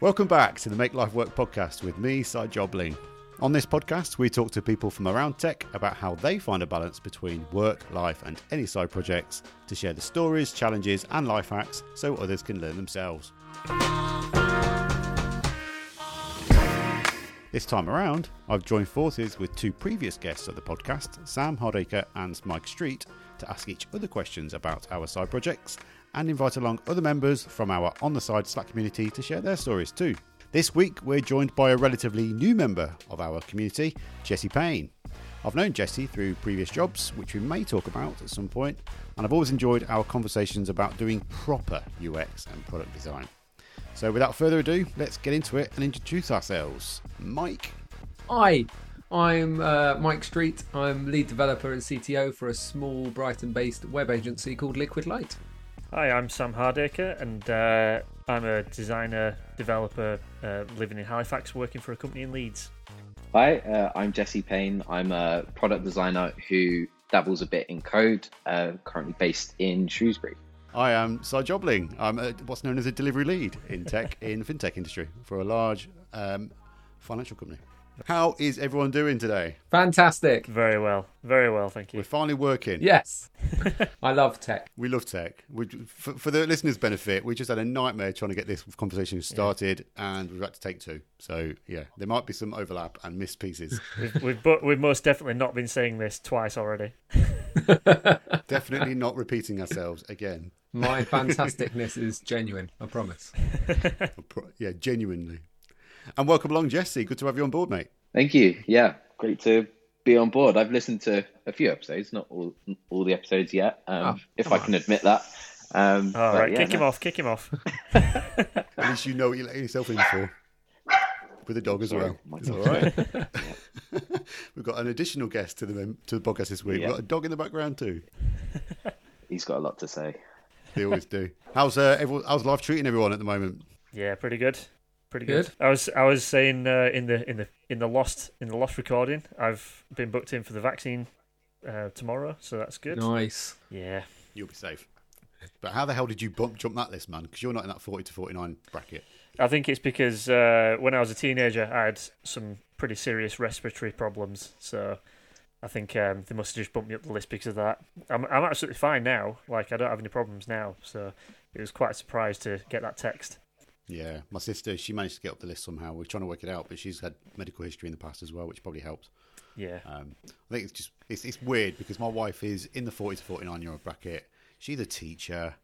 Welcome back to the Make Life Work podcast with me, Si Jobling. On this podcast, we talk to people from around tech about how they find a balance between work, life, and any side projects to share the stories, challenges, and life hacks so others can learn themselves. This time around, I've joined forces with two previous guests of the podcast, Sam Hardacre and Mike Street, to ask each other questions about our side projects and invite along other members from our On the Side Slack community to share their stories too. This week, we're joined by a relatively new member of our community, Jesse Payne. I've known Jesse through previous jobs, which we may talk about at some point, and I've always enjoyed our conversations about doing proper UX and product design. So, without further ado, let's get into it and introduce ourselves. Mike. Hi, I'm uh, Mike Street. I'm lead developer and CTO for a small Brighton based web agency called Liquid Light. Hi, I'm Sam Hardacre, and uh, I'm a designer, developer uh, living in Halifax, working for a company in Leeds. Hi, uh, I'm Jesse Payne. I'm a product designer who dabbles a bit in code, uh, currently based in Shrewsbury. I am Si Jobling. I'm a, what's known as a delivery lead in tech in fintech industry for a large um, financial company. How is everyone doing today? Fantastic. Very well, very well, thank you. We're finally working. Yes, I love tech. We love tech. We, for, for, the listeners' benefit, we just had a nightmare trying to get this conversation started, yeah. and we've had to take two. So yeah, there might be some overlap and missed pieces. we've, we've, but we've most definitely not been saying this twice already. definitely not repeating ourselves again. My fantasticness is genuine. I promise. yeah, genuinely. And welcome along, Jesse. Good to have you on board, mate. Thank you. Yeah, great to be on board. I've listened to a few episodes, not all all the episodes yet, um, oh, if I can admit that. Um, all right, yeah, kick no. him off. Kick him off. At least you know what you're letting yourself in for. With a dog as well. It's all right. We've got an additional guest to the to the podcast this week. Yeah. We've got a dog in the background too. He's got a lot to say. They always do. How's uh, everyone, how's life treating everyone at the moment? Yeah, pretty good pretty good. good. I was I was saying uh, in the in the in the lost in the lost recording, I've been booked in for the vaccine uh, tomorrow, so that's good. Nice. Yeah, you'll be safe. But how the hell did you bump jump that list, man? Because you're not in that forty to forty nine bracket. I think it's because uh, when I was a teenager, I had some pretty serious respiratory problems, so. I think um, they must have just bumped me up the list because of that. I'm I'm absolutely fine now. Like I don't have any problems now, so it was quite a surprise to get that text. Yeah, my sister, she managed to get up the list somehow. We're trying to work it out, but she's had medical history in the past as well, which probably helps. Yeah. Um, I think it's just it's, it's weird because my wife is in the forty to forty nine year old bracket. She's a teacher,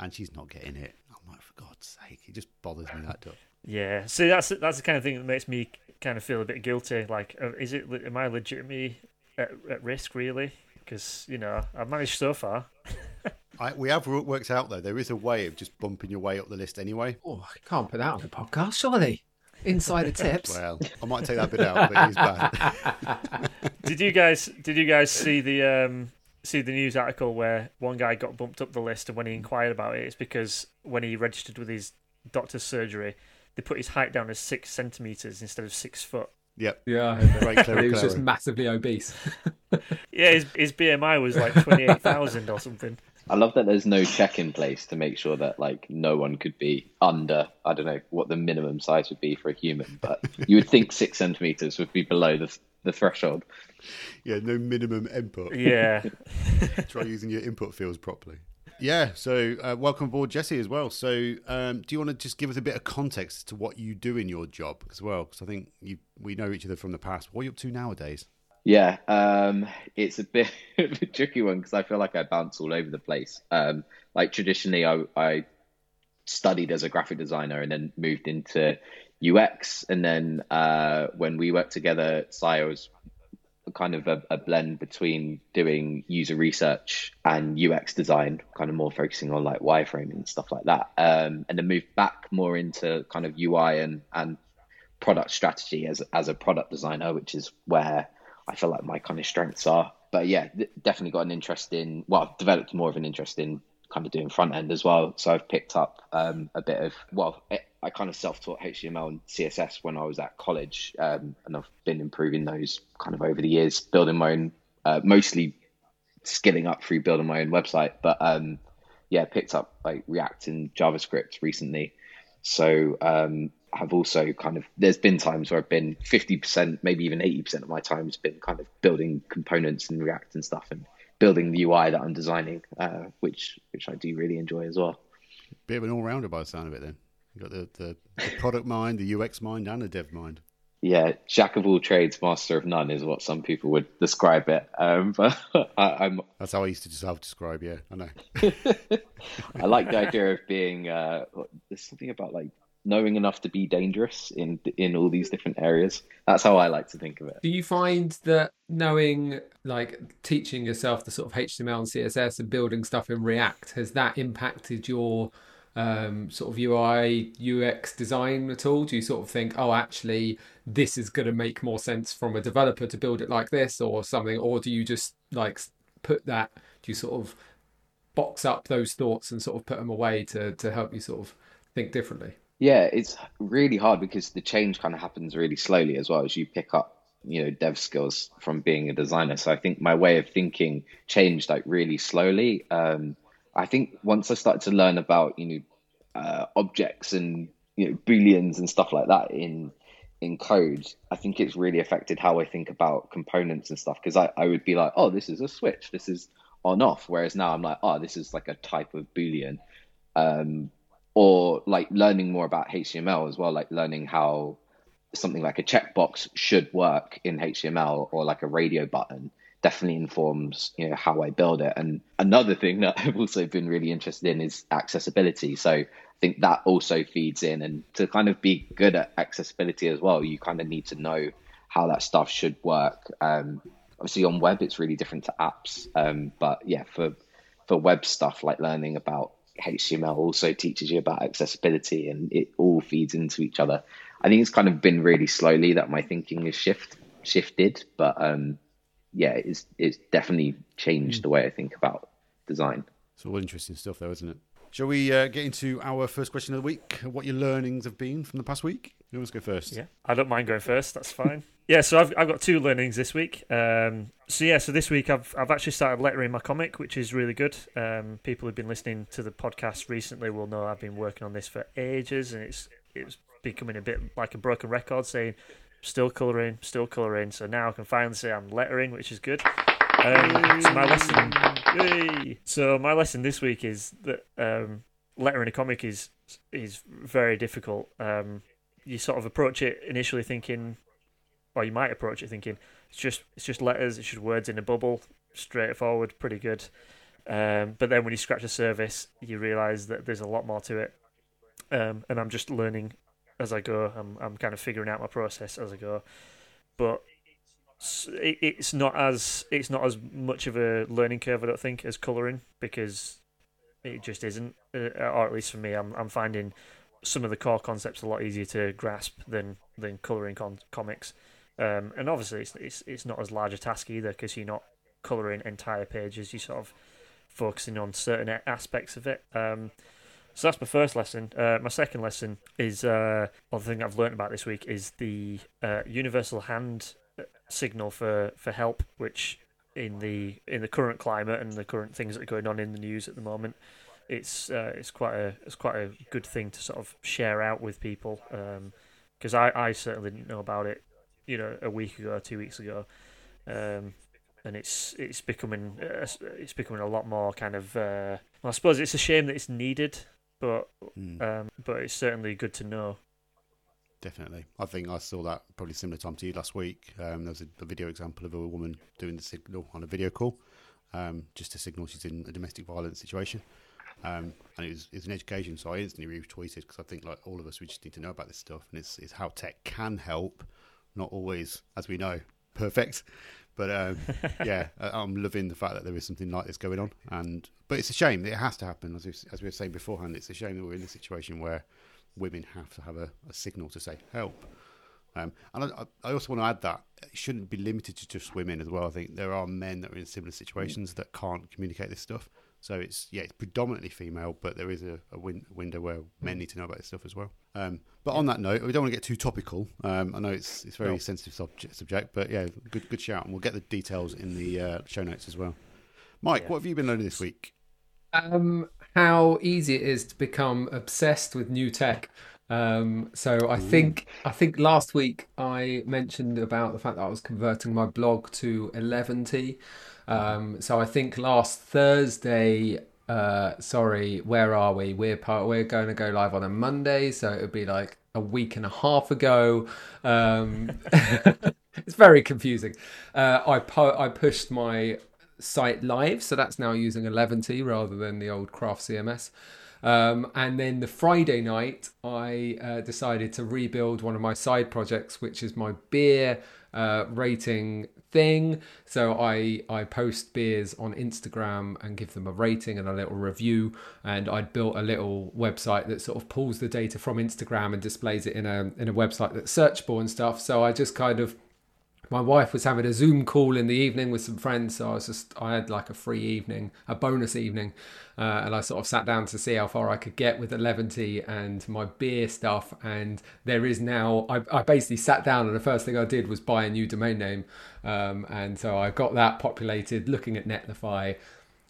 and she's not getting it. I'm like, for God's sake, it just bothers me that up. Yeah. See, that's that's the kind of thing that makes me kind of feel a bit guilty. Like, uh, is it am I legitimately at, at risk really? Because you know I've managed so far. I, we have worked out though. There is a way of just bumping your way up the list anyway. Oh, I can't put that on the podcast, surely. Insider tips. well, I might take that bit out, but it is bad. did you guys? Did you guys see the um, see the news article where one guy got bumped up the list, and when he inquired about it, it's because when he registered with his doctor's surgery, they put his height down as six centimeters instead of six foot. Yep. Yeah. Right, clever, he was just massively obese. yeah, his, his BMI was like twenty eight thousand or something. I love that there's no check in place to make sure that like no one could be under I don't know what the minimum size would be for a human, but you would think six centimeters would be below the the threshold. Yeah, no minimum input. Yeah. Try using your input fields properly. Yeah, so uh, welcome aboard, Jesse, as well. So, um, do you want to just give us a bit of context to what you do in your job as well? Because I think you, we know each other from the past. What are you up to nowadays? Yeah, um, it's a bit of a tricky one because I feel like I bounce all over the place. Um, like traditionally, I, I, studied as a graphic designer and then moved into UX. And then uh, when we worked together, Si was kind of a, a, blend between doing user research and UX design, kind of more focusing on like wireframing and stuff like that. Um, and then moved back more into kind of UI and, and product strategy as as a product designer, which is where I feel like my kind of strengths are. But yeah, definitely got an interest in. Well, I've developed more of an interest in kind of doing front end as well. So I've picked up um, a bit of well, I kind of self taught HTML and CSS when I was at college, um, and I've been improving those kind of over the years, building my own, uh, mostly skilling up through building my own website. But um, yeah, picked up like React and JavaScript recently. So um, have also kind of there's been times where I've been 50%, maybe even 80% of my time has been kind of building components and React and stuff and building the UI that I'm designing, uh, which which I do really enjoy as well. Bit of an all rounder by the sound of it then. You've got the, the, the product mind, the UX mind, and the dev mind. Yeah, jack of all trades, master of none is what some people would describe it. Um, but I, am That's how I used to self describe. Yeah, I know. I like the idea of being. Uh, there's something about like knowing enough to be dangerous in in all these different areas. That's how I like to think of it. Do you find that knowing, like, teaching yourself the sort of HTML and CSS and building stuff in React has that impacted your um, sort of UI UX design at all? Do you sort of think, oh, actually, this is going to make more sense from a developer to build it like this or something, or do you just like put that? Do you sort of box up those thoughts and sort of put them away to to help you sort of think differently? Yeah, it's really hard because the change kind of happens really slowly as well as you pick up, you know, dev skills from being a designer. So I think my way of thinking changed like really slowly. Um, I think once I started to learn about, you know, uh, objects and you know booleans and stuff like that in in code, I think it's really affected how I think about components and stuff. Because I, I would be like, oh, this is a switch, this is on off. Whereas now I'm like, oh, this is like a type of boolean. Um, or like learning more about HTML as well, like learning how something like a checkbox should work in HTML or like a radio button definitely informs you know how I build it. And another thing that I've also been really interested in is accessibility. So I think that also feeds in, and to kind of be good at accessibility as well, you kind of need to know how that stuff should work. Um, obviously, on web, it's really different to apps, um, but yeah, for for web stuff like learning about HTML also teaches you about accessibility and it all feeds into each other. I think it's kind of been really slowly that my thinking has shift shifted, but um, yeah, it's it's definitely changed the way I think about design. It's all interesting stuff, though, isn't it? Shall we uh, get into our first question of the week? What your learnings have been from the past week? Who wants to go first? Yeah, I don't mind going first. That's fine. yeah, so I've I've got two learnings this week. Um, so yeah, so this week I've I've actually started lettering my comic, which is really good. Um, people who've been listening to the podcast recently will know I've been working on this for ages, and it's it's becoming a bit like a broken record, saying still colouring, still colouring. So now I can finally say I'm lettering, which is good. Um, so my lesson, yay. so my lesson this week is that um, lettering a comic is is very difficult. Um, you sort of approach it initially thinking, or you might approach it thinking it's just it's just letters, it's just words in a bubble, straightforward, pretty good. Um, but then when you scratch the surface, you realise that there's a lot more to it. Um, and I'm just learning as I go. I'm I'm kind of figuring out my process as I go, but it's not as it's not as much of a learning curve I don't think as colouring because it just isn't, uh, or at least for me, I'm I'm finding some of the core concepts a lot easier to grasp than than colouring con- comics. Um, and obviously, it's, it's it's not as large a task either because you're not colouring entire pages. You're sort of focusing on certain aspects of it. Um, so that's my first lesson. Uh, my second lesson is, uh, well, the thing I've learned about this week is the uh, universal hand uh, signal for, for help, which in the in the current climate and the current things that are going on in the news at the moment, it's uh, it's quite a it's quite a good thing to sort of share out with people. Because um, I, I certainly didn't know about it, you know, a week ago, two weeks ago. Um, and it's it's becoming uh, it's becoming a lot more kind of. Uh, well, I suppose it's a shame that it's needed but mm. um, but it's certainly good to know. Definitely, I think I saw that probably similar time to you last week. Um, there was a, a, video example of a woman doing the signal on a video call, um, just to signal she's in a domestic violence situation. Um, and it was, it was an education, so I instantly retweeted because I think, like all of us, we just need to know about this stuff, and it's, it's how tech can help, not always, as we know, perfect. But um, yeah, I'm loving the fact that there is something like this going on, and but it's a shame it has to happen. As we, as we were saying beforehand, it's a shame that we're in a situation where women have to have a, a signal to say help. Um, and I, I, also want to add that it shouldn't be limited to just women as well. I think there are men that are in similar situations that can't communicate this stuff. So it's yeah, it's predominantly female, but there is a, a win- window where men need to know about this stuff as well. Um, but on that note, we don't want to get too topical. Um, I know it's it's very no. sensitive subject, subject, but yeah, good good shout, and we'll get the details in the uh, show notes as well. Mike, yeah. what have you been learning this week? Um, how easy it is to become obsessed with new tech. Um, so I think I think last week I mentioned about the fact that I was converting my blog to Eleventy. Um, so I think last Thursday, uh, sorry, where are we? We're part, we're going to go live on a Monday, so it would be like a week and a half ago. Um, it's very confusing. Uh, I I pushed my site live, so that's now using Eleventy rather than the old Craft CMS. Um, and then the Friday night, I uh, decided to rebuild one of my side projects, which is my beer uh, rating thing. So I I post beers on Instagram and give them a rating and a little review. And I'd built a little website that sort of pulls the data from Instagram and displays it in a in a website that's searchable and stuff. So I just kind of my wife was having a Zoom call in the evening with some friends, so I was just I had like a free evening, a bonus evening, uh, and I sort of sat down to see how far I could get with Eleventy and my beer stuff. And there is now I, I basically sat down and the first thing I did was buy a new domain name, um, and so I got that populated, looking at Netlify.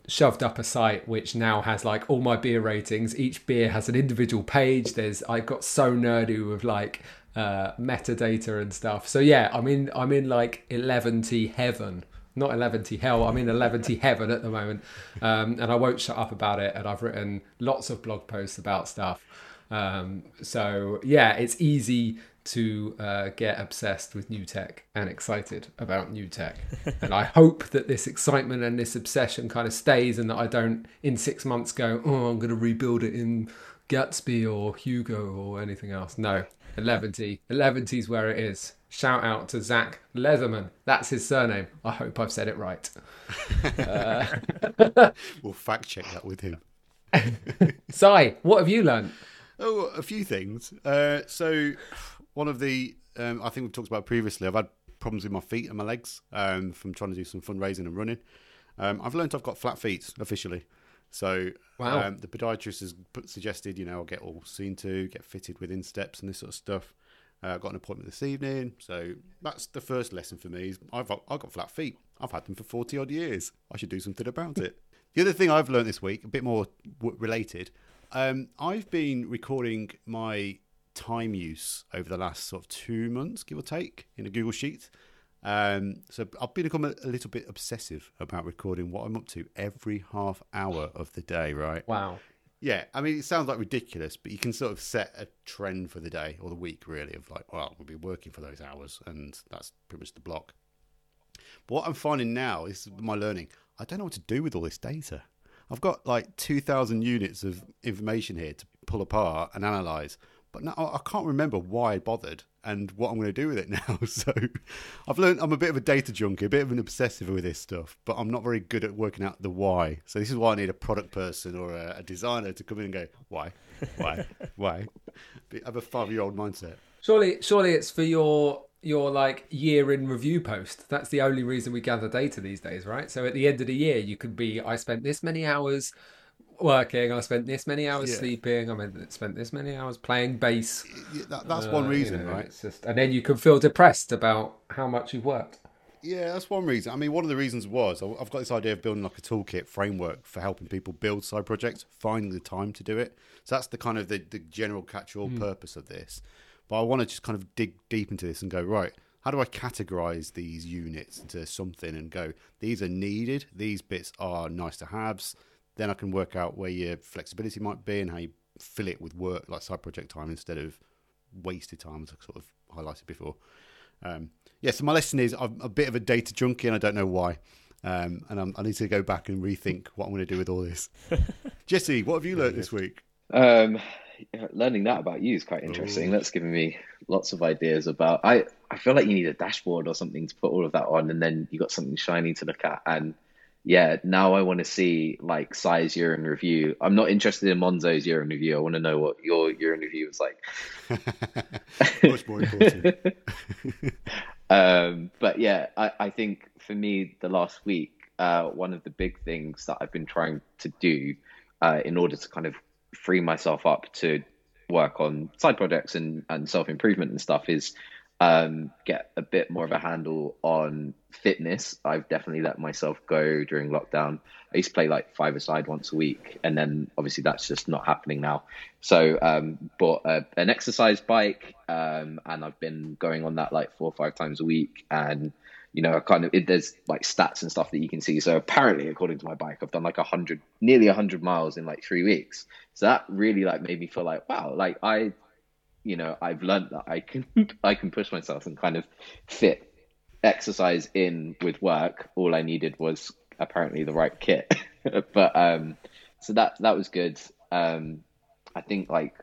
Shoved up a site which now has like all my beer ratings. Each beer has an individual page. There's I got so nerdy with like uh, metadata and stuff. So yeah, I'm in I'm in like Eleventy heaven, not Eleventy hell. I'm in Eleventy heaven at the moment, um, and I won't shut up about it. And I've written lots of blog posts about stuff. Um, so yeah, it's easy to uh, get obsessed with new tech and excited about new tech. and I hope that this excitement and this obsession kind of stays, and that I don't in six months go, oh, I'm going to rebuild it in Gatsby or Hugo or anything else. No, Eleventy. Eleventy is where it is. Shout out to Zach Leatherman. That's his surname. I hope I've said it right. uh... we'll fact check that with him. Si, what have you learned? Oh, a few things. Uh, so, one of the, um, I think we've talked about previously, I've had problems with my feet and my legs um, from trying to do some fundraising and running. Um, I've learned I've got flat feet officially. So wow. um, the podiatrist has put, suggested, you know, I'll get all seen to, get fitted with insteps and this sort of stuff. Uh, I've got an appointment this evening, so that's the first lesson for me. Is I've I've got flat feet. I've had them for forty odd years. I should do something about it. the other thing I've learned this week, a bit more w- related, um, I've been recording my time use over the last sort of two months, give or take, in a Google Sheet. Um, so I've become a, a, little bit obsessive about recording what I'm up to every half hour of the day, right? Wow. Yeah, I mean, it sounds like ridiculous, but you can sort of set a trend for the day or the week, really, of like, well, we'll be working for those hours, and that's pretty much the block. But what I'm finding now is my learning. I don't know what to do with all this data. I've got like 2,000 units of information here to pull apart and analyze, but now I can't remember why I bothered and what I'm going to do with it now. So I've learned I'm a bit of a data junkie, a bit of an obsessive with this stuff, but I'm not very good at working out the why. So this is why I need a product person or a, a designer to come in and go, why, why, why? I have a five year old mindset. Surely, surely it's for your your like year in review post. That's the only reason we gather data these days, right? So at the end of the year, you could be, I spent this many hours working. I spent this many hours yeah. sleeping. I spent this many hours playing bass. That, that's uh, one reason, you know, right? Just, and then you can feel depressed about how much you've worked. Yeah, that's one reason. I mean, one of the reasons was I've got this idea of building like a toolkit framework for helping people build side projects, finding the time to do it. So that's the kind of the, the general catch-all mm. purpose of this. But I want to just kind of dig deep into this and go right. How do I categorize these units into something and go? These are needed. These bits are nice to haves then I can work out where your flexibility might be and how you fill it with work, like side project time, instead of wasted time, as I sort of highlighted before. Um, yeah, so my lesson is I'm a bit of a data junkie and I don't know why. Um, and I'm, i need to go back and rethink what I'm going to do with all this. Jesse, what have you learned this week? Um, learning that about you is quite interesting. Ooh. That's given me lots of ideas about. I I feel like you need a dashboard or something to put all of that on, and then you got something shiny to look at. And yeah, now I want to see like Si's year in review. I'm not interested in Monzo's year in review. I want to know what your year in review was like. Much more important. um, but yeah, I, I think for me, the last week, uh, one of the big things that I've been trying to do uh, in order to kind of free myself up to work on side projects and, and self improvement and stuff is um, get a bit more of a handle on fitness. I've definitely let myself go during lockdown. I used to play like five aside once a week, and then obviously that's just not happening now. So um, bought a, an exercise bike, um, and I've been going on that like four or five times a week, and you know, kind of it, there's like stats and stuff that you can see. So apparently, according to my bike, I've done like a hundred, nearly a hundred miles in like three weeks. So that really like made me feel like, wow, like I, you know, I've learned that I can I can push myself and kind of fit exercise in with work. All I needed was apparently the right kit. but um, so that that was good. Um, I think like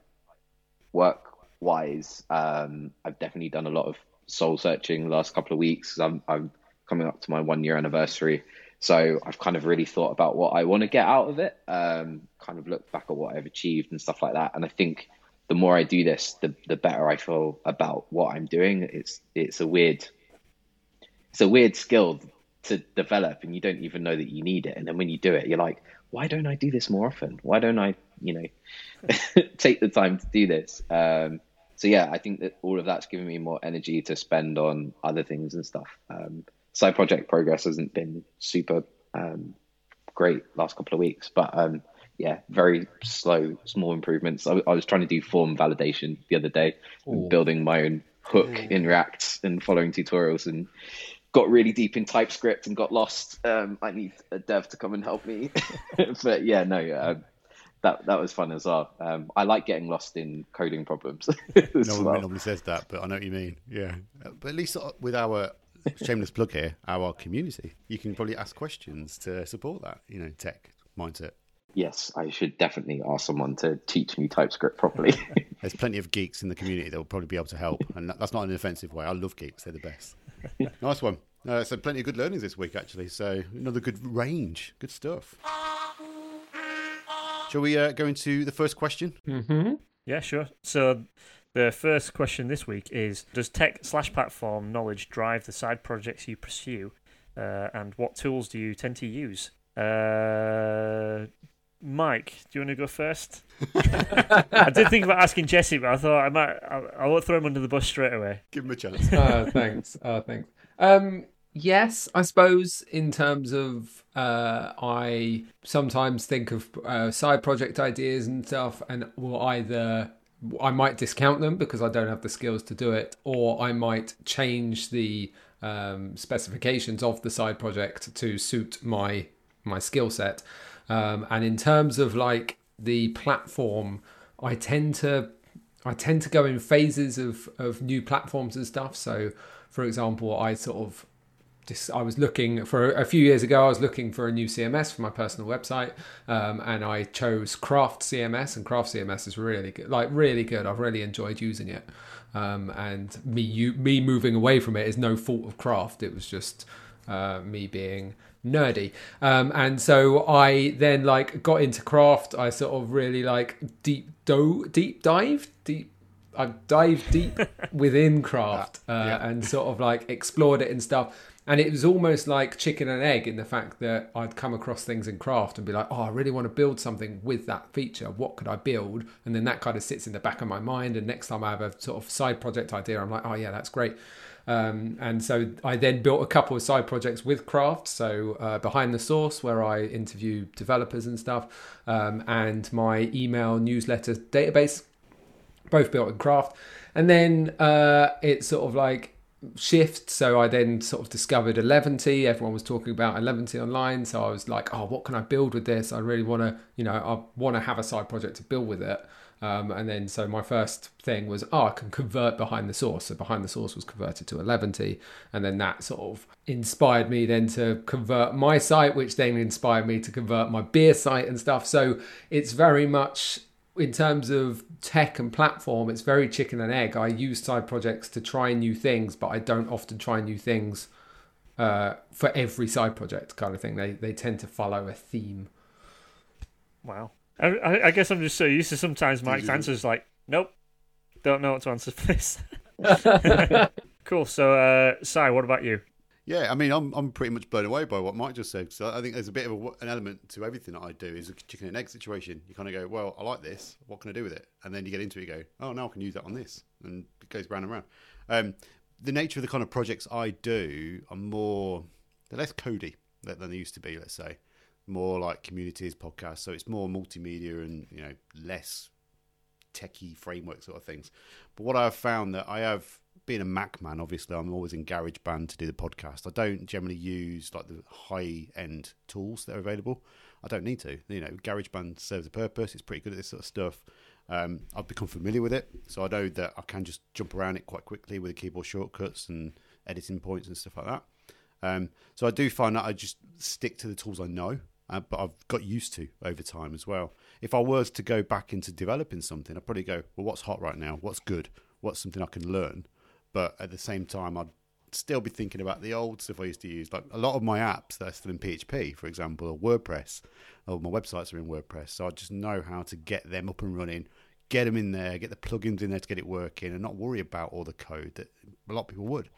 work wise, um, I've definitely done a lot of soul searching the last couple of weeks. I'm, I'm coming up to my one year anniversary. So I've kind of really thought about what I want to get out of it, um, kind of looked back at what I've achieved and stuff like that. And I think the more I do this, the, the better I feel about what I'm doing. It's, it's a weird, it's a weird skill to develop and you don't even know that you need it. And then when you do it, you're like, why don't I do this more often? Why don't I, you know, take the time to do this? Um, so yeah, I think that all of that's given me more energy to spend on other things and stuff. Um, side project progress hasn't been super um, great last couple of weeks, but um, yeah, very slow, small improvements. I, I, was trying to do form validation the other day, building my own hook Ooh. in React and following tutorials and got really deep in TypeScript and got lost. Um, I need a dev to come and help me. but yeah, no, uh, that that was fun as well. Um, I like getting lost in coding problems. no one well. normally says that, but I know what you mean. Yeah, but at least with our shameless plug here, our community, you can probably ask questions to support that. You know, tech mindset. Yes, I should definitely ask someone to teach me TypeScript properly. There's plenty of geeks in the community that will probably be able to help, and that's not an offensive way. I love geeks; they're the best. nice one. Uh, so plenty of good learnings this week, actually. So another good range, good stuff. Shall we uh, go into the first question? Mm-hmm. Yeah, sure. So the first question this week is Does tech slash platform knowledge drive the side projects you pursue? Uh, and what tools do you tend to use? Uh, Mike, do you want to go first? I did think about asking Jesse, but I thought I might. I, I won't throw him under the bus straight away. Give him a chance. uh, thanks. Uh, thanks. Um, yes, I suppose in terms of uh, I sometimes think of uh, side project ideas and stuff, and will either I might discount them because I don't have the skills to do it, or I might change the um, specifications of the side project to suit my my skill set. Um, and in terms of like the platform, I tend to I tend to go in phases of of new platforms and stuff. So, for example, I sort of just I was looking for a few years ago. I was looking for a new CMS for my personal website, um, and I chose Craft CMS. And Craft CMS is really good, like really good. I've really enjoyed using it. Um, and me, you, me moving away from it is no fault of Craft. It was just uh, me being nerdy. Um, and so I then like got into Craft. I sort of really like deep do deep dive deep I've dived deep within craft uh, yeah. and sort of like explored it and stuff and it was almost like chicken and egg in the fact that I'd come across things in craft and be like, oh, I really want to build something with that feature. What could I build? And then that kind of sits in the back of my mind. And next time I have a sort of side project idea, I'm like, oh, yeah, that's great. Um, and so I then built a couple of side projects with craft. So uh, behind the source, where I interview developers and stuff, um, and my email newsletter database, both built in craft. And then uh, it's sort of like shift. So I then sort of discovered Eleventy. Everyone was talking about Eleventy online. So I was like, oh, what can I build with this? I really want to, you know, I want to have a side project to build with it. Um, and then so my first thing was, oh, I can convert behind the source. So behind the source was converted to Eleventy, and then that sort of inspired me then to convert my site, which then inspired me to convert my beer site and stuff. So it's very much in terms of tech and platform, it's very chicken and egg. I use side projects to try new things, but I don't often try new things uh, for every side project kind of thing. They they tend to follow a theme. Wow. I, I guess I'm just so used to sometimes Mike's answers like, nope, don't know what to answer for this. cool. So, uh, Si, what about you? Yeah, I mean, I'm I'm pretty much blown away by what Mike just said. So I think there's a bit of a, an element to everything that I do is a chicken and egg situation. You kind of go, well, I like this. What can I do with it? And then you get into it, you go, oh, now I can use that on this, and it goes round and round. Um, the nature of the kind of projects I do are more they're less cody than they used to be. Let's say more like communities podcasts, so it's more multimedia and you know less techie framework sort of things. But what I've found that I have being a Mac man, obviously, I'm always in GarageBand to do the podcast. I don't generally use like the high end tools that are available. I don't need to. You know, GarageBand serves a purpose. It's pretty good at this sort of stuff. Um, I've become familiar with it, so I know that I can just jump around it quite quickly with the keyboard shortcuts and editing points and stuff like that. Um, so I do find that I just stick to the tools I know, uh, but I've got used to over time as well. If I was to go back into developing something, I'd probably go, well, what's hot right now? What's good? What's something I can learn? But at the same time, I'd still be thinking about the old stuff I used to use. Like a lot of my apps that are still in PHP, for example, or WordPress. All my websites are in WordPress, so I just know how to get them up and running, get them in there, get the plugins in there to get it working, and not worry about all the code that a lot of people would.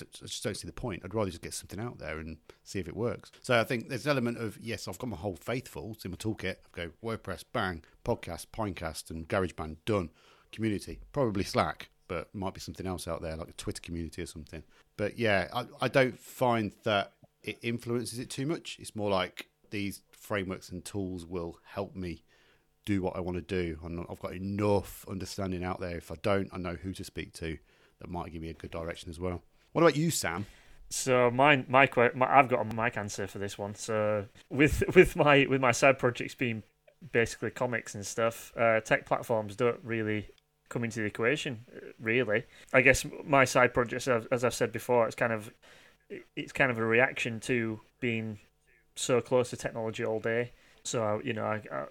I just don't see the point. I'd rather just get something out there and see if it works. So I think there's an element of yes, I've got my whole faithful in my toolkit. I go WordPress, bang, podcast, Pinecast, and GarageBand done. Community, probably Slack, but might be something else out there like a Twitter community or something. But yeah, I, I don't find that it influences it too much. It's more like these frameworks and tools will help me do what I want to do. And I've got enough understanding out there. If I don't, I know who to speak to that might give me a good direction as well. What about you, Sam? So mine, my, my I've got a mic answer for this one. So with with my with my side projects being basically comics and stuff, uh, tech platforms don't really come into the equation. Really, I guess my side projects, as I've said before, it's kind of it's kind of a reaction to being so close to technology all day. So you know, I, I,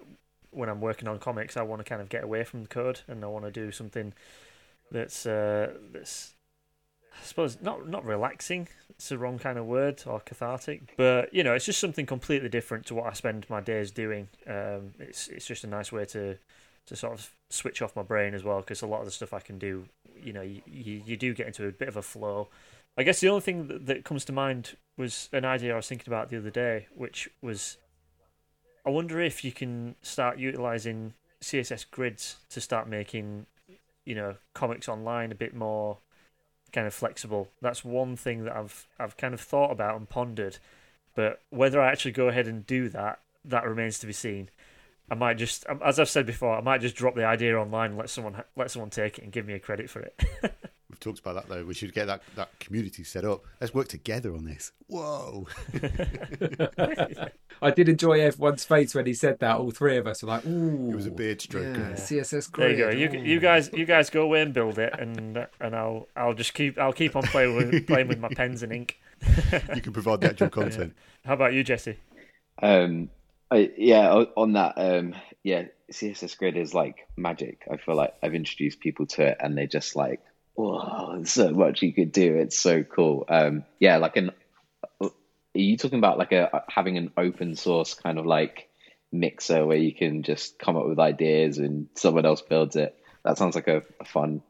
when I'm working on comics, I want to kind of get away from the code and I want to do something that's uh, that's I suppose not not relaxing. It's the wrong kind of word or cathartic, but you know, it's just something completely different to what I spend my days doing. Um, it's it's just a nice way to to sort of switch off my brain as well because a lot of the stuff I can do, you know, you, you, you do get into a bit of a flow. I guess the only thing that, that comes to mind was an idea I was thinking about the other day, which was I wonder if you can start utilizing CSS grids to start making, you know, comics online a bit more kind of flexible. That's one thing that I've I've kind of thought about and pondered, but whether I actually go ahead and do that, that remains to be seen. I might just, um, as I've said before, I might just drop the idea online and let someone let someone take it and give me a credit for it. We've talked about that though. We should get that, that community set up. Let's work together on this. Whoa! I did enjoy everyone's face when he said that. All three of us were like, "Ooh!" It was a beard stroke. Yeah, CSS There grid. you go. You you guys you guys go away and build it, and and I'll I'll just keep I'll keep on playing with playing with my pens and ink. You can provide the actual content. How about you, Jesse? Um, I, yeah, on that, um, yeah, CSS Grid is like magic. I feel like I've introduced people to it, and they're just like, "Whoa, there's so much you could do! It's so cool." Um, yeah, like an. Are you talking about like a having an open source kind of like mixer where you can just come up with ideas and someone else builds it? That sounds like a, a fun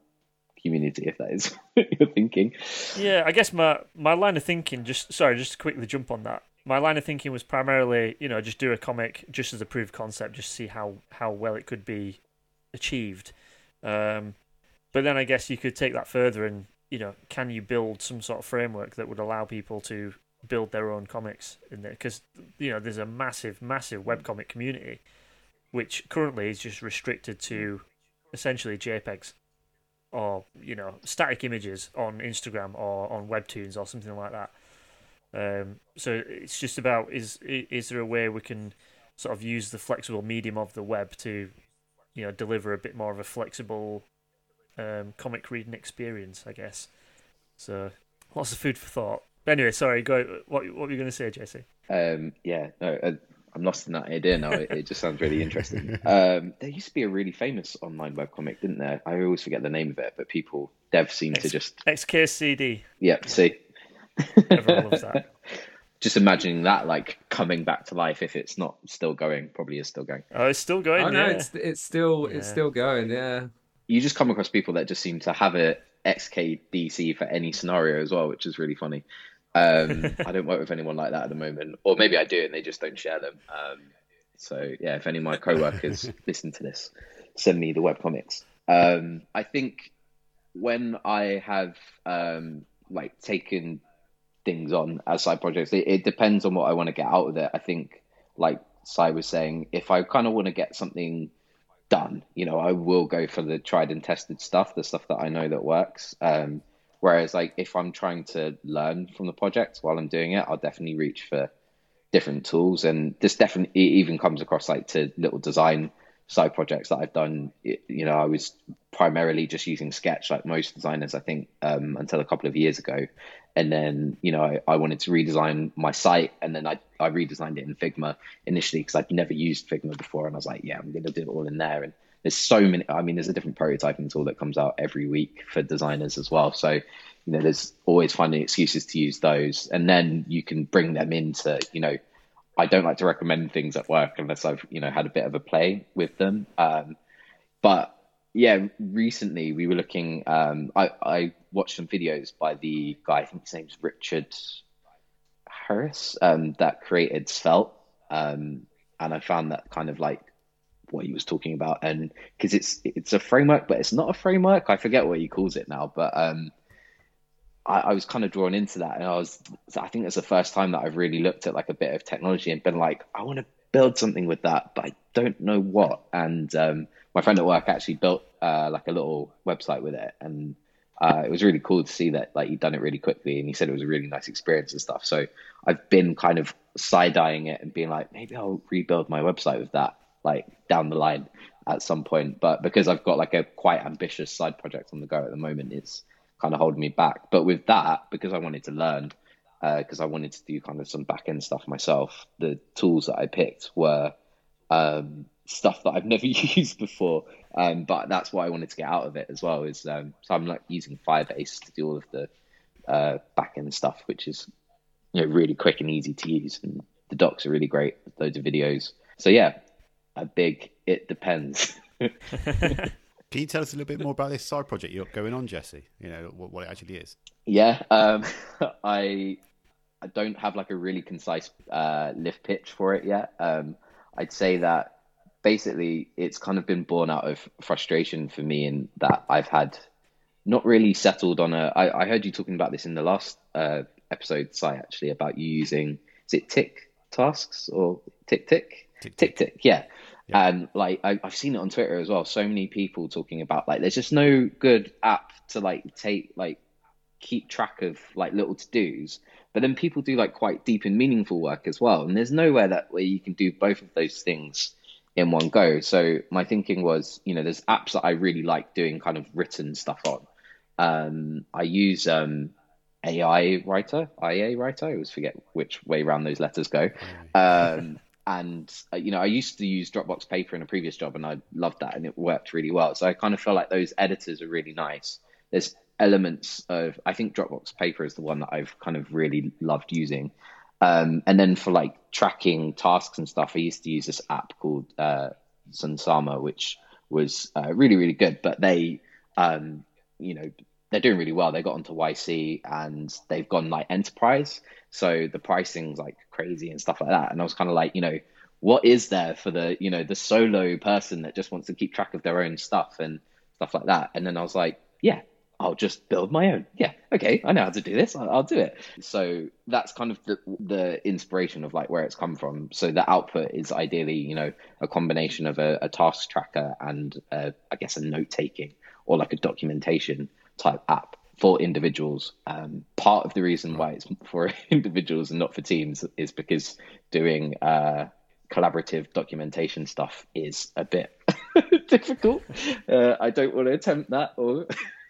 community if that is what you're thinking. Yeah, I guess my my line of thinking just sorry, just to quickly jump on that. My line of thinking was primarily, you know, just do a comic just as a proof of concept, just see how how well it could be achieved. Um, but then I guess you could take that further and you know, can you build some sort of framework that would allow people to build their own comics in there? Because you know, there's a massive, massive webcomic community, which currently is just restricted to essentially JPEGs or you know static images on Instagram or on Webtoons or something like that. Um, so it's just about is is there a way we can sort of use the flexible medium of the web to you know deliver a bit more of a flexible um, comic reading experience, I guess. So lots of food for thought. But anyway, sorry. Go. What what were you going to say, Jesse? Um, yeah, no, uh, I'm lost in that idea now. It, it just sounds really interesting. Um, there used to be a really famous online webcomic, didn't there? I always forget the name of it, but people, dev seem to just, XKCD. yeah, see. Everyone loves that. Just imagining that like coming back to life if it's not still going, probably is still going. Oh, it's still going. Oh no, yeah. it's it's still it's still going. Yeah. You just come across people that just seem to have a XKDC for any scenario as well, which is really funny. Um, I don't work with anyone like that at the moment, or maybe I do and they just don't share them. Um, so yeah, if any of my coworkers listen to this, send me the webcomics. Um, I think when I have um, like taken things on as side projects, it, it depends on what I want to get out of it. I think, like Si was saying, if I kind of want to get something done, you know, I will go for the tried and tested stuff, the stuff that I know that works. Um, whereas, like, if I'm trying to learn from the project while I'm doing it, I'll definitely reach for different tools. And this definitely even comes across like to little design side projects that I've done. You know, I was primarily just using Sketch, like most designers, I think, um, until a couple of years ago. And then, you know, I, I, wanted to redesign my site, and then I, I redesigned it in Figma initially because I'd never used Figma before, and I was like, yeah, I'm going to do it all in there. And there's so many. I mean, there's a different prototyping tool that comes out every week for designers as well. So, you know, there's always finding excuses to use those, and then you can bring them into, you know, I don't like to recommend things at work unless I've you know had a bit of a play with them. Um, but yeah, recently we were looking. Um, I I watched some videos by the guy. I think his name's Richard Harris um, that created Svelte, um, and I found that kind of like what he was talking about, and because it's it's a framework, but it's not a framework. I forget what he calls it now, but um, I, I, was kind of drawn into that, and I was I think it's the first time that I've really looked at like a bit of technology and been like, I want to build something with that, but I don't know what. And um, my friend at work actually built uh, like a little website with it, and uh, it was really cool to see that like he'd done it really quickly, and he said it was a really nice experience and stuff. So I've been kind of side eyeing it and being like, maybe I'll rebuild my website with that like down the line at some point. But because I've got like a quite ambitious side project on the go at the moment, it's kind of holding me back. But with that, because I wanted to learn, because uh, I wanted to do kind of some back end stuff myself, the tools that I picked were um, stuff that I've never used before. Um, but that's what I wanted to get out of it as well. Is um, so I'm like using Firebase to do all of the uh, back end stuff, which is you know really quick and easy to use, and the docs are really great. Loads of videos. So yeah, a big it depends. Can you tell us a little bit more about this side project you're going on, Jesse? You know what, what it actually is. Yeah, um, I I don't have like a really concise uh, lift pitch for it yet. Um, I'd say that basically it's kind of been born out of frustration for me in that I've had not really settled on a. I, I heard you talking about this in the last uh, episode, Si, actually, about you using is it tick tasks or tick tick tick tick, tick yeah yeah. And like I, have seen it on Twitter as well. So many people talking about like there's just no good app to like take like keep track of like little to dos. But then people do like quite deep and meaningful work as well. And there's nowhere that where you can do both of those things in one go. So my thinking was, you know, there's apps that I really like doing kind of written stuff on. Um, I use um, AI writer, IA writer. I always forget which way around those letters go. Um, and uh, you know i used to use dropbox paper in a previous job and i loved that and it worked really well. So i kind of feel like those editors are really nice. There's elements of i think dropbox paper is the one that i've kind of really loved using. Um, and then for like tracking tasks and stuff i used to use this app called uh, sunsama which was uh, really really good. But they um, you know they're doing really well. They got onto yc and they've gone like enterprise so the pricing's like crazy and stuff like that. And I was kind of like, you know, what is there for the, you know, the solo person that just wants to keep track of their own stuff and stuff like that? And then I was like, yeah, I'll just build my own. Yeah, okay, I know how to do this. I'll, I'll do it. So that's kind of the, the, inspiration of like where it's come from. So the output is ideally, you know, a combination of a, a task tracker and uh, I guess a note taking or like a documentation type app for individuals. Um, part of the reason why it's for individuals and not for teams is because doing uh, collaborative documentation stuff is a bit difficult. Uh, I don't want to attempt that or.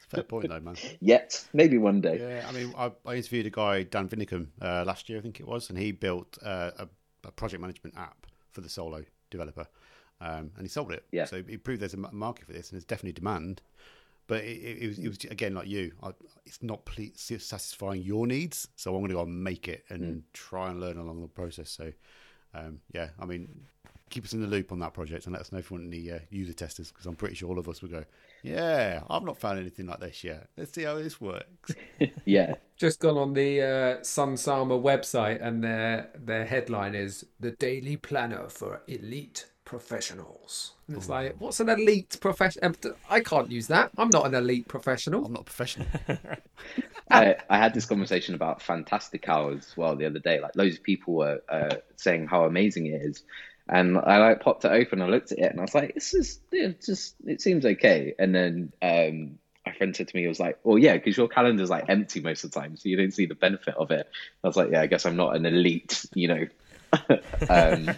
Fair point, though, man. Yet, maybe one day. Yeah, I mean, I, I interviewed a guy, Dan Vinicum, uh, last year, I think it was, and he built uh, a, a, project management app for the solo developer, um, and he sold it. Yeah. So he proved there's a market for this, and there's definitely demand but it, it, was, it was again like you. I, it's not satisfying your needs, so I'm going to go and make it and mm. try and learn along the process. So, um, yeah, I mean, keep us in the loop on that project and let us know if you want any uh, user testers because I'm pretty sure all of us will go, yeah, I've not found anything like this yet. Let's see how this works. yeah, just gone on the uh, Sunsama website and their their headline is the daily planner for elite professionals. And it's like, what's an elite professional? I can't use that. I'm not an elite professional. I'm not a professional. I, I had this conversation about Fantastical as well the other day. Like loads of people were uh, saying how amazing it is, and I like popped it open. I looked at it and I was like, "This is it just it seems okay." And then um, my friend said to me, "It was like, well, yeah, because your calendar's like empty most of the time, so you don't see the benefit of it." I was like, "Yeah, I guess I'm not an elite, you know, um,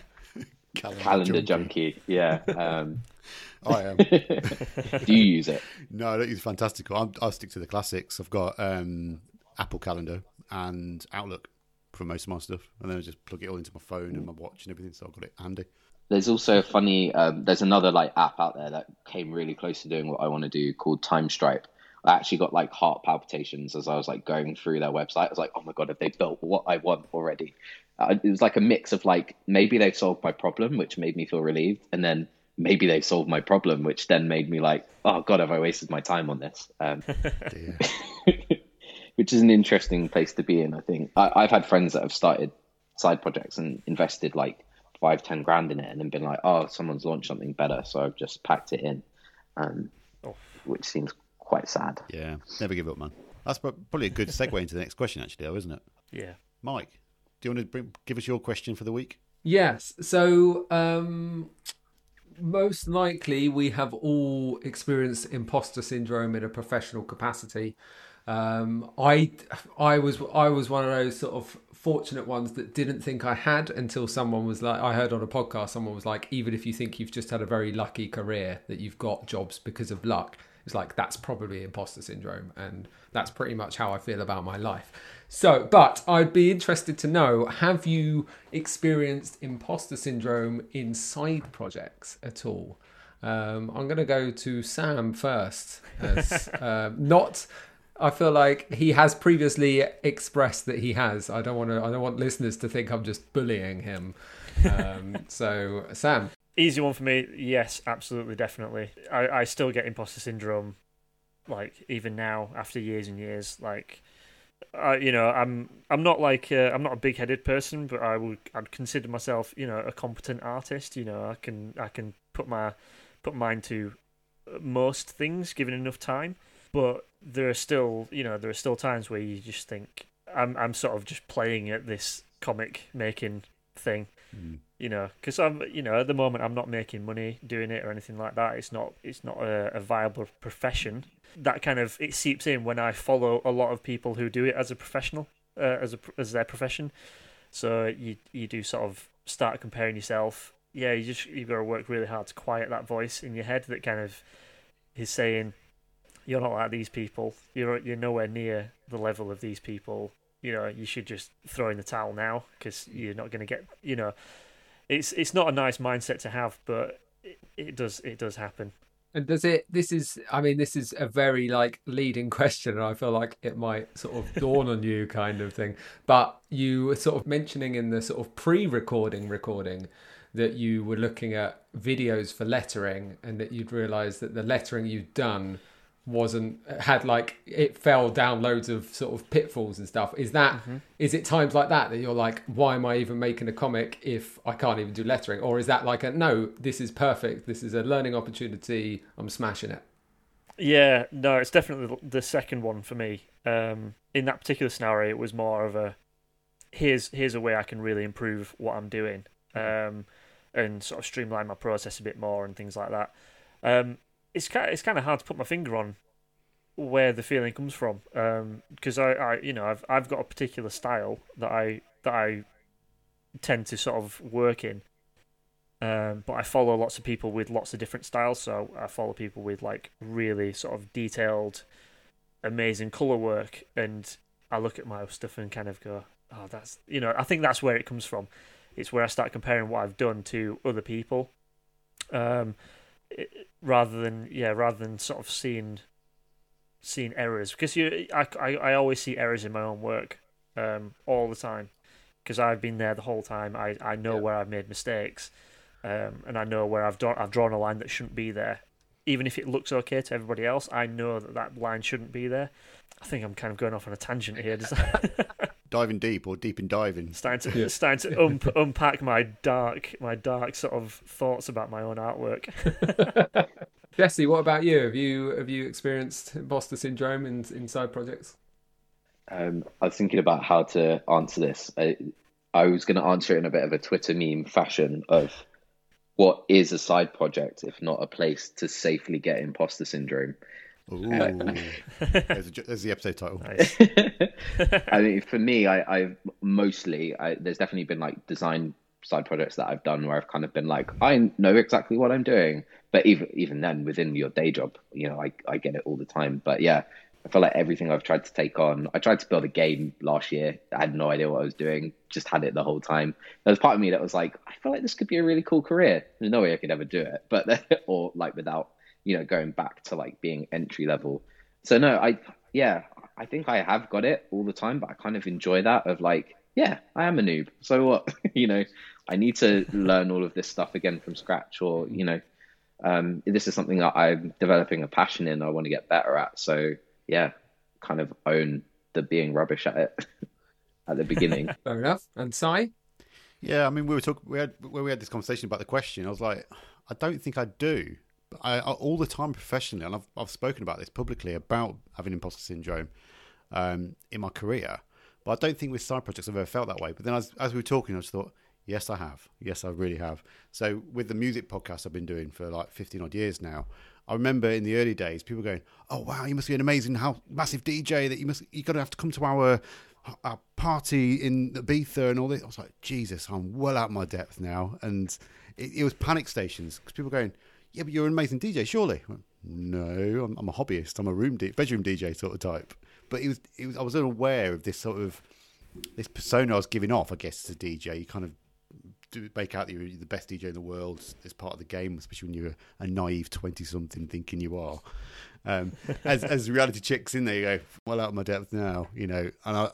Calendar, calendar junkie. junkie." Yeah. Um, I am. do you use it? No, I don't use Fantastical. I'm, I'll stick to the classics. I've got um, Apple Calendar and Outlook for most of my stuff, and then I just plug it all into my phone and my watch and everything. So I've got it handy. There's also a funny. Um, there's another like app out there that came really close to doing what I want to do called Timestripe. I actually got like heart palpitations as I was like going through their website. I was like, oh my god, have they built what I want already? Uh, it was like a mix of like maybe they've solved my problem, which made me feel relieved, and then maybe they've solved my problem, which then made me like, oh god, have I wasted my time on this? Um, which is an interesting place to be in. I think I, I've had friends that have started side projects and invested like five, ten grand in it, and then been like, "Oh, someone's launched something better," so I've just packed it in, um, Oh. which seems quite sad. yeah, never give up, man. That's probably a good segue into the next question, actually, though, isn't it? Yeah. Mike, do you want to bring, give us your question for the week? Yes. So, um, most likely, we have all experienced imposter syndrome in a professional capacity. Um, I, I was, I was one of those sort of fortunate ones that didn't think I had until someone was like, I heard on a podcast, someone was like, even if you think you've just had a very lucky career, that you've got jobs because of luck, it's like that's probably imposter syndrome, and that's pretty much how I feel about my life. So, but I'd be interested to know have you experienced imposter syndrome in side projects at all? Um, I'm going to go to Sam first. As, um, not, I feel like he has previously expressed that he has. I don't want to. I don't want listeners to think I'm just bullying him. Um, so, Sam, Easy one for me. Yes, absolutely, definitely. I, I still get imposter syndrome, like even now after years and years. Like, I, you know, I'm I'm not like uh, I'm not a big headed person, but I would I'd consider myself, you know, a competent artist. You know, I can I can put my put mine to most things given enough time. But there are still, you know, there are still times where you just think I'm I'm sort of just playing at this comic making thing you know because i'm you know at the moment i'm not making money doing it or anything like that. It's not it's not a, a viable profession. That kind of it seeps in when i follow a lot of people who do it as a professional uh, as a as their profession. So you you do sort of start comparing yourself. Yeah you just you've got to work really hard to quiet that voice in your head that kind of is saying you're not like these people. You're you're nowhere near the level of these people. You know you should just throw in the towel now because you're not going to get you know it's it's not a nice mindset to have but it, it does it does happen And does it? This is, I mean, this is a very like leading question, and I feel like it might sort of dawn on you, kind of thing. But you were sort of mentioning in the sort of pre-recording recording that you were looking at videos for lettering, and that you'd realised that the lettering you'd done wasn't had like it fell down loads of sort of pitfalls and stuff. Is that is it times like that that you're like, why am I even making a comic if I can't even do lettering? Or is that like a no, this is perfect, this is a learning opportunity, I'm smashing it. Yeah, no, it's definitely the second one for me. Um, in that particular scenario, it was more of a here's here's a way I can really improve what I'm doing, um, and sort of streamline my process a bit more and things like that. Um, it's kind it's kind of hard to put my finger on where the feeling comes from because I, I you know I've I've got a particular style that I that I tend to sort of work in. Um, but I follow lots of people with lots of different styles. So I follow people with like really sort of detailed, amazing color work, and I look at my stuff and kind of go, "Oh, that's you know." I think that's where it comes from. It's where I start comparing what I've done to other people, um, rather than yeah, rather than sort of seeing seeing errors because you I, I, I always see errors in my own work um, all the time because I've been there the whole time. I, I know Yeah. where I've made mistakes, um, and I know where I've drawn I've drawn a line that shouldn't be there. Even if it looks okay to everybody else, I know that that line shouldn't be there. I think I'm kind of going off on a tangent here. Does that... diving deep or deep in diving. Starting to starting to um, unpack my dark my dark sort of thoughts about my own artwork. Jesse, what about you? Have you have you experienced imposter syndrome in in side projects? Um, I was thinking about how to answer this. I, I was going to answer it in a bit of a Twitter meme fashion of what is a side project if not a place to safely get imposter syndrome. Ooh. there's, there's, the episode title. Nice. I mean, for me, I, I've mostly I, there's definitely been like design side projects that I've done where I've kind of been like, I know exactly what I'm doing. But even even then, within your day job, you know, I I get it all the time. But yeah, I feel like everything I've tried to take on. I tried to build a game last year. I had no idea what I was doing. Just had it the whole time. There was part of me that was like, I feel like this could be a really cool career. There's no way I could ever do it, but or like without you know going back to like being entry level. So no, I yeah, I think I have got it all the time, but I kind of enjoy that of like, yeah, I am a noob. So what? you know, I need to learn all of this stuff again from scratch, or you know, um, this is something that I'm developing a passion in. I want to get better at. So yeah, kind of own the being rubbish at it at the beginning. Fair enough. And Si? Yeah, I mean, we were talking. We had when we had this conversation about the question. I was like, I don't think I do. I, I all the time professionally, and I've I've spoken about this publicly about having imposter syndrome um, in my career. But I don't think with side projects I've ever felt that way. But then as as we were talking, I just thought, Yes, I have. Yes, I really have. So with the music podcast I've been doing for like 15 odd years now, I remember in the early days people going, "Oh wow, you must be an amazing, how massive DJ that you must you're gonna have to come to our our party in Ibiza and all this." I was like, Jesus, I'm well out of my depth now, and it, it was panic stations because people were going, "Yeah, but you're an amazing DJ, surely." Went, no, I'm, I'm, a hobbyist. I'm a room D- bedroom DJ sort of type. But it was, it was I was unaware of this sort of this persona I was giving off. I guess as a DJ, you kind of do make out that you're the best DJ in the world as part of the game, especially when you're a naive twenty something thinking you are. Um, as as reality checks in there, you go well out of my depth now, you know. And I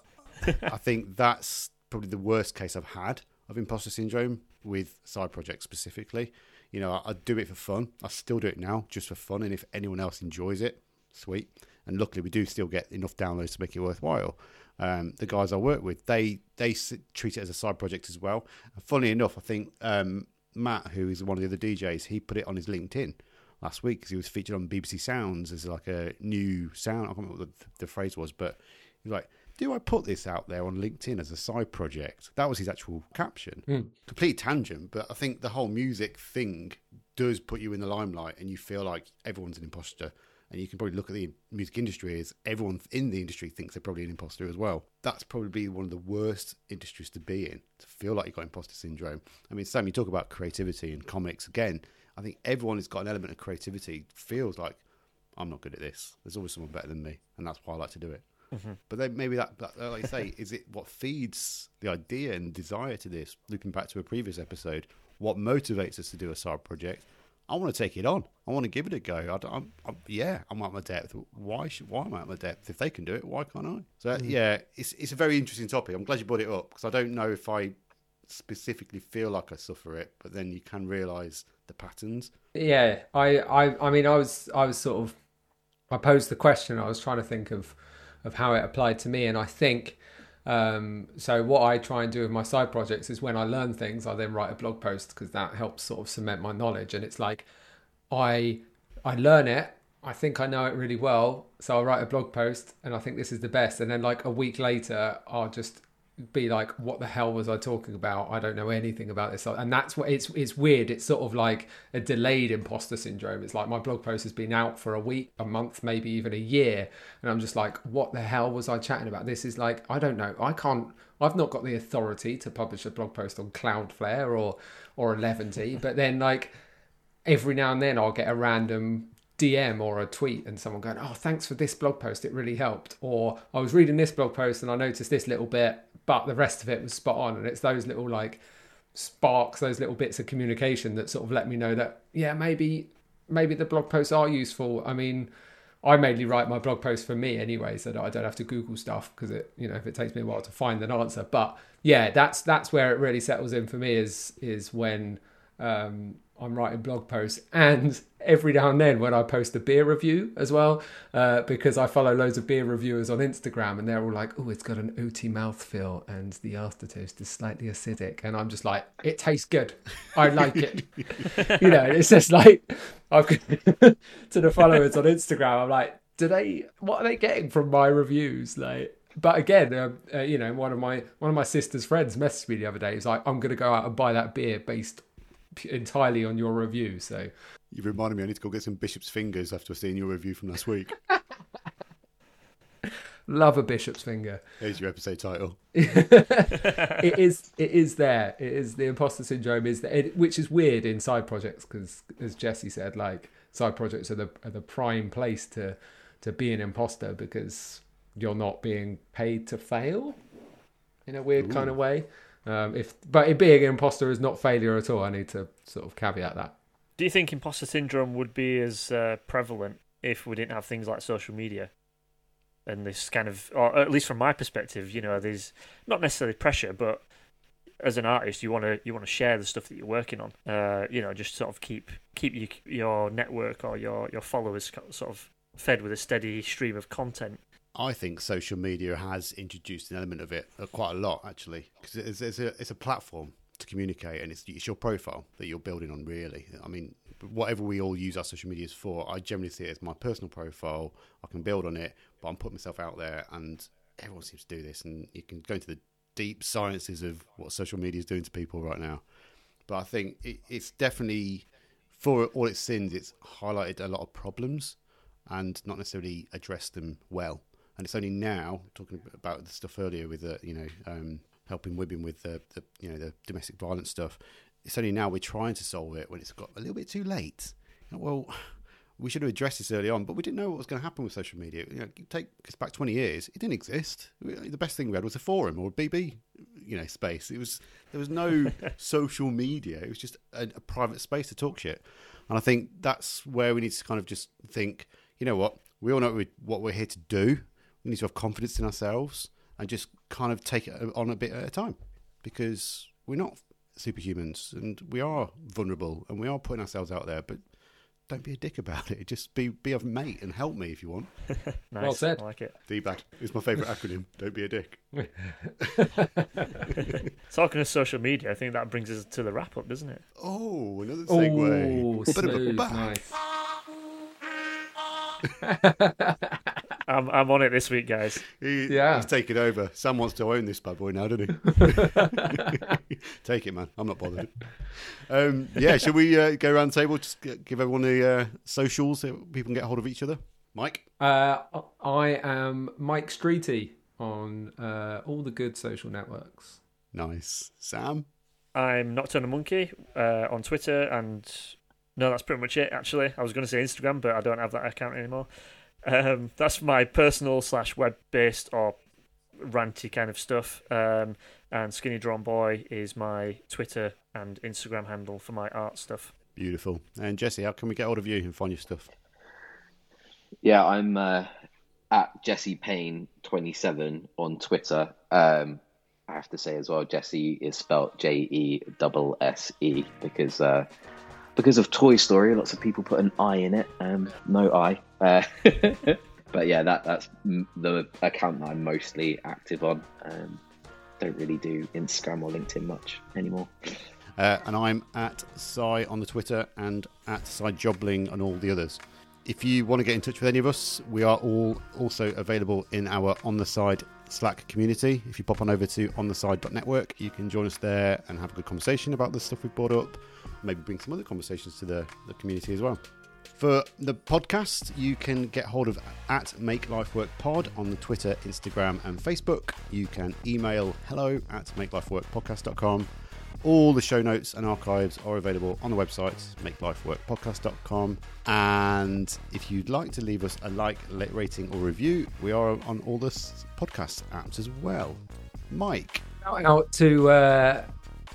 I think that's probably the worst case I've had of imposter syndrome with side projects specifically. You know, I, I do it for fun. I still do it now just for fun, and if anyone else enjoys it, sweet. And luckily, we do still get enough downloads to make it worthwhile um, the guys I work with, they they treat it as a side project as well. And funnily enough, I think um, Matt, who is one of the other DJs, he put it on his LinkedIn last week because he was featured on BBC Sounds as like a new sound. I can't remember what the, the phrase was, but he's like, "Do I put this out there on LinkedIn as a side project?" That was his actual caption. Mm. Complete tangent, but I think the whole music thing does put you in the limelight, and you feel like everyone's an imposter and you can probably look at the music industry as everyone in the industry thinks they're probably an imposter as well. That's probably one of the worst industries to be in, to feel like you've got imposter syndrome. I mean, Sam, you talk about creativity and comics again. I think everyone who's got an element of creativity feels like I'm not good at this. There's always someone better than me, and that's why I like to do it. Mm-hmm. But then maybe that, that, like I say, is it what feeds the idea and desire to this? Looking back to a previous episode, what motivates us to do a side project? I want to take it on. I want to give it a go. I, am yeah, I'm at my depth. Why should why am I at my depth? If they can do it, why can't I? So mm. yeah, it's it's a very interesting topic. I'm glad you brought it up because I don't know if I specifically feel like I suffer it, but then you can realise the patterns. Yeah, I, I I mean I was I was sort of I posed the question. I was trying to think of of how it applied to me, and I think um, so what I try and do with my side projects is when I learn things, I then write a blog post because that helps sort of cement my knowledge. And it's like I I learn it, I think I know it really well, so I'll write a blog post and I think this is the best. And then like a week later, I'll just be like, what the hell was I talking about? I don't know anything about this. And that's what it's it's weird. It's sort of like a delayed imposter syndrome. It's like my blog post has been out for a week, a month, maybe even a year. And I'm just like, what the hell was I chatting about? This is like, I don't know. I can't I've not got the authority to publish a blog post on Cloudflare or or Eleventy, but then like every now and then I'll get a random DM or a tweet and someone going, Oh, thanks for this blog post. It really helped. Or I was reading this blog post and I noticed this little bit but the rest of it was spot on. And it's those little like sparks, those little bits of communication that sort of let me know that yeah, maybe maybe the blog posts are useful. I mean, I mainly write my blog posts for me anyway, so that I don't have to Google stuff because it, you know, if it takes me a while to find an answer. But yeah, that's that's where it really settles in for me is is when um, I'm writing blog posts, and every now and then when I post a beer review as well, uh, because I follow loads of beer reviewers on Instagram, and they're all like, "Oh, it's got an oaty mouthfeel, and the aftertaste is slightly acidic," and I'm just like, "It tastes good, I like it." you know, it's just like I've to the followers on Instagram. I'm like, do they? What are they getting from my reviews? Like, but again, uh, uh, you know, one of my one of my sister's friends messaged me the other day. He's like, "I'm going to go out and buy that beer based entirely on your review." So You've reminded me I need to go get some Bishop's Fingers after seeing your review from last week. love a bishop's finger. Here's your episode title. it is. It is there. It is the imposter syndrome is there, it, which is weird in side projects because, as Jesse said, like side projects are the are the prime place to to be an imposter because you're not being paid to fail in a weird kind of way. Um, if but it being an imposter is not failure at all. I need to sort of caveat that. Do you think imposter syndrome would be as uh, prevalent if we didn't have things like social media? And this kind of, or at least from my perspective, you know, there's not necessarily pressure, but as an artist, you want to you want to share the stuff that you're working on. Uh, you know, just sort of keep keep you, your network or your your followers sort of fed with a steady stream of content. I think social media has introduced an element of it uh, quite a lot, actually, because it's, it's, a, it's a platform to communicate, and it's, it's your profile that you're building on. Really, I mean, whatever we all use our social medias for, I generally see it as my personal profile. I can build on it, but I'm putting myself out there, and everyone seems to do this. And you can go into the deep sciences of what social media is doing to people right now. But I think it, it's definitely, for all its sins, it's highlighted a lot of problems and not necessarily addressed them well. And it's only now talking about the stuff earlier with the, you know, um, helping women with the, the, you know, the domestic violence stuff. It's only now we're trying to solve it when it's got a little bit too late. Well, we should have addressed this early on, but we didn't know what was going to happen with social media. You know, take us back twenty years; it didn't exist. The best thing we had was a forum or a BB, you know, space. It was there was no social media. It was just a, a, private space to talk shit. And I think that's where we need to kind of just think. You know what? We all know what we're here to do. We need to have confidence in ourselves and just kind of take it on a bit at a time because we're not superhumans and we are vulnerable and we are putting ourselves out there. But don't be a dick about it. Just be be a mate and help me if you want. nice. Well said. I like it. DBAD is my favourite acronym. Don't be a dick. Talking of social media, I think that brings us to the wrap up, doesn't it? Oh, another Oh, segue. smooth, nice. I'm I'm on it this week, guys. He, Yeah. He's taking over. Sam wants to own this bad boy now, doesn't he? Take it, man. I'm not bothered. Um, yeah, should we uh, go around the table? Just give everyone the uh, socials so people can get hold of each other. Mike? Uh, I am Mike Streety on uh, all the good social networks. Nice. Sam? I'm Nocturnal Monkey uh, on Twitter, and no, that's pretty much it. Actually, I was going to say Instagram, but I don't have that account anymore. Um, that's my personal slash web based or ranty kind of stuff. Um, and Skinny Drawn Boy is my Twitter and Instagram handle for my art stuff. Beautiful. And Jesse, how can we get hold of you and find your stuff? Yeah, I'm uh, at Jesse Payne twenty seven on Twitter. Um, I have to say as well, Jesse is spelled J E double S E because uh, because of Toy Story, lots of people put an I in it. Um, no I. Uh, but yeah, that that's the account that I'm mostly active on. Um, don't really do Instagram or LinkedIn much anymore. Uh, and I'm at Si on the Twitter and at Si Jobling on all the others. If you want to get in touch with any of us, we are all also available in our On the Side Slack community. If you pop on over to ontheside.network, you can join us there and have a good conversation about the stuff we've brought up. Maybe bring some other conversations to the, the community as well. For the podcast, you can get hold of at Make Life Work Pod on Twitter, Instagram, and Facebook. You can email hello at makelifeworkpodcast.com. All the show notes and archives are available on the website, makelifeworkpodcast.com. And if you'd like to leave us a like, rating, or review, we are on all the podcast apps as well. Mike, Shout out to uh,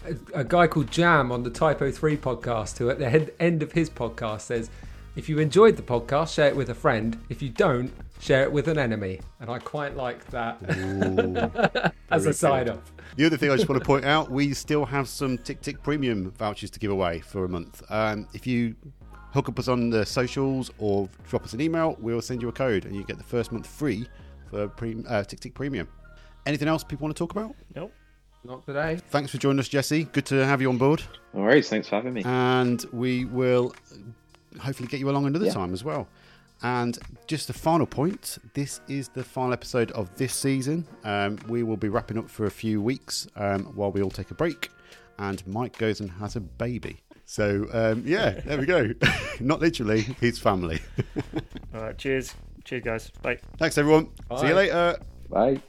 a, a guy called Jam on the TYPO3 podcast, who at the end of his podcast says, If you enjoyed the podcast, share it with a friend. If you don't, share it with an enemy. And I quite like that Ooh, as a sign good. off. The other thing I just want to point out, we still have some TickTick Premium vouchers to give away for a month. Um, if you hook up us on the socials or drop us an email, we'll send you a code and you get the first month free for pre- uh, TickTick Premium. Anything else people want to talk about? Nope. Not today. Thanks for joining us, Jesse. Good to have you on board. No worries. Thanks for having me. and we will hopefully get you along another Yeah. time as well. And just a final point this is the final episode of this season. Um, we will be wrapping up for a few weeks um, while we all take a break, and Mike goes and has a baby. So, um, yeah, there we go. Not literally, his family. All right. Cheers. Cheers, guys. Bye. Thanks, everyone. See you later. Bye.